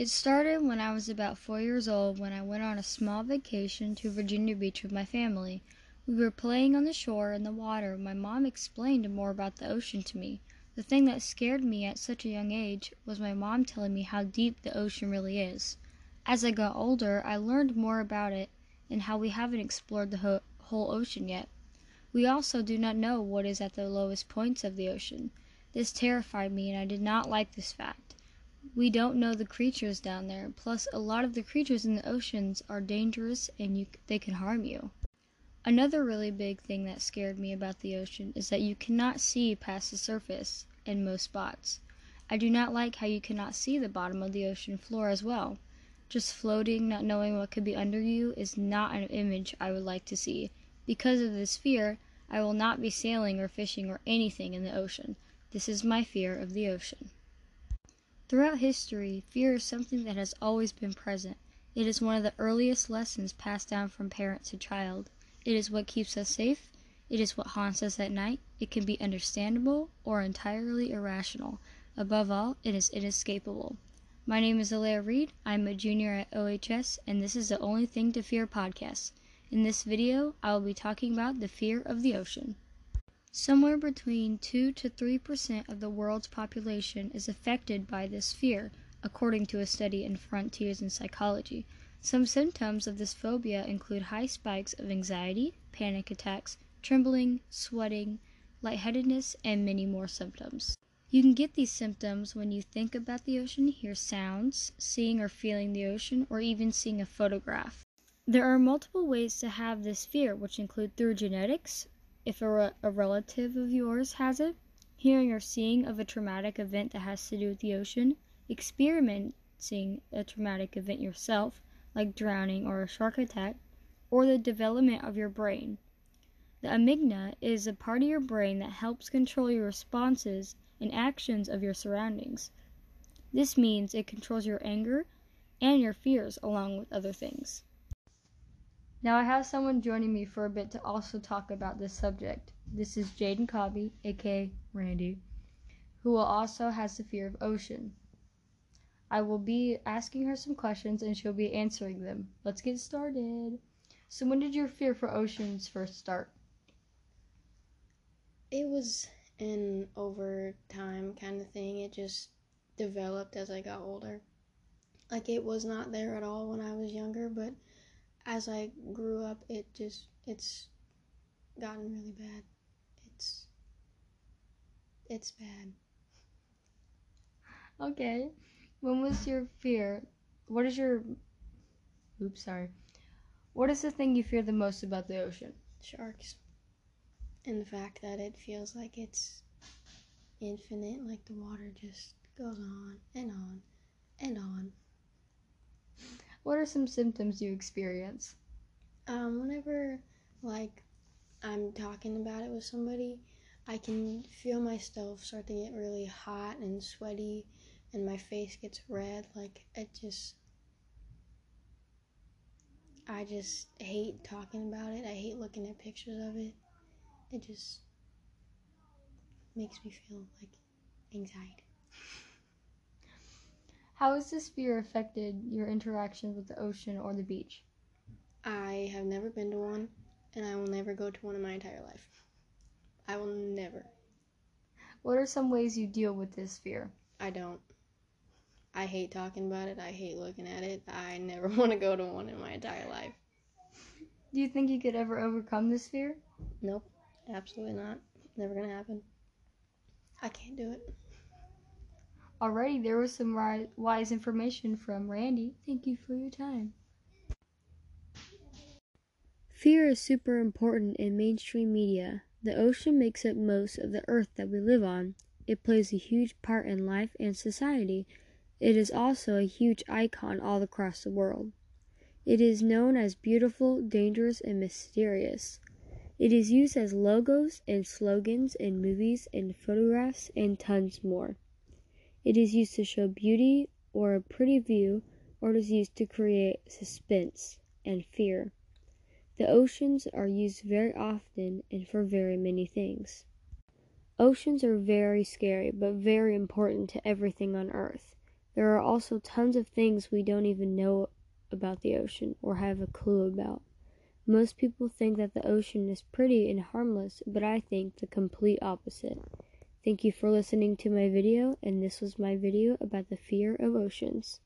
It started when I was about four years old when I went on a small vacation to Virginia Beach with my family. We were playing on the shore in the water my mom explained more about the ocean to me. The thing that scared me at such a young age was my mom telling me how deep the ocean really is. As I got older, I learned more about it and how we haven't explored the ho- whole ocean yet. We also do not know what is at the lowest points of the ocean. This terrified me and I did not like this fact. We don't know the creatures down there, plus a lot of the creatures in the oceans are dangerous and you, they can harm you. Another really big thing that scared me about the ocean is that you cannot see past the surface in most spots. I do not like how you cannot see the bottom of the ocean floor as well. Just floating, not knowing what could be under you, is not an image I would like to see. Because of this fear, I will not be sailing or fishing or anything in the ocean. This is my fear of the ocean. Throughout history, fear is something that has always been present. It is one of the earliest lessons passed down from parent to child. It is what keeps us safe. It is what haunts us at night. It can be understandable or entirely irrational. Above all, it is inescapable. My name is Alea Reed. I'm a junior at OHS, and this is the Only Thing to Fear podcast. In this video, I will be talking about the fear of the ocean. Somewhere between 2 to 3% of the world's population is affected by this fear, according to a study in Frontiers in Psychology. Some symptoms of this phobia include high spikes of anxiety, panic attacks, trembling, sweating, lightheadedness, and many more symptoms. You can get these symptoms when you think about the ocean, hear sounds, seeing or feeling the ocean, or even seeing a photograph. There are multiple ways to have this fear, which include through genetics, if a, re- a relative of yours has it, hearing or seeing of a traumatic event that has to do with the ocean, experiencing a traumatic event yourself, like drowning or a shark attack, or the development of your brain. The amygdala is a part of your brain that helps control your responses and actions of your surroundings. This means it controls your anger and your fears along with other things. Now I have someone joining me for a bit to also talk about this subject. This is Jaden Cobby, aka Randy, who also has the fear of ocean. I will be asking her some questions and she'll be answering them. Let's get started. So when did your fear for oceans first start? It was an over time kind of thing. It just developed as I got older. Like it was not there at all when I was younger, as I grew up, it just it's gotten really bad. It's it's bad. Okay. When was your fear? What is your Oops, sorry. What is the thing you fear the most about the ocean? Sharks. And the fact that it feels like it's infinite, like the water just goes on and on and on. What are some symptoms you experience? Um, whenever like I'm talking about it with somebody, I can feel myself start to get really hot and sweaty and my face gets red. Like it just I just hate talking about it. I hate looking at pictures of it. It just makes me feel like anxiety. How has this fear affected your interactions with the ocean or the beach? I have never been to one, and I will never go to one in my entire life. I will never. What are some ways you deal with this fear? I don't. I hate talking about it. I hate looking at it. I never want to go to one in my entire life. Do you think you could ever overcome this fear? Nope. Absolutely not. Never gonna happen. I can't do it. Alrighty, there was some wise information from Randy. Thank you for your time. Fear is super important in mainstream media. The ocean makes up most of the earth that we live on. It plays a huge part in life and society. It is also a huge icon all across the world. It is known as beautiful, dangerous, and mysterious. It is used as logos and slogans in movies and photographs and tons more. It is used to show beauty or a pretty view, or it is used to create suspense and fear. The oceans are used very often and for very many things. Oceans are very scary but very important to everything on earth. There are also tons of things we don't even know about the ocean or have a clue about. Most people think that the ocean is pretty and harmless, but I think the complete opposite. Thank you for listening to my video, and this was my video about the fear of oceans.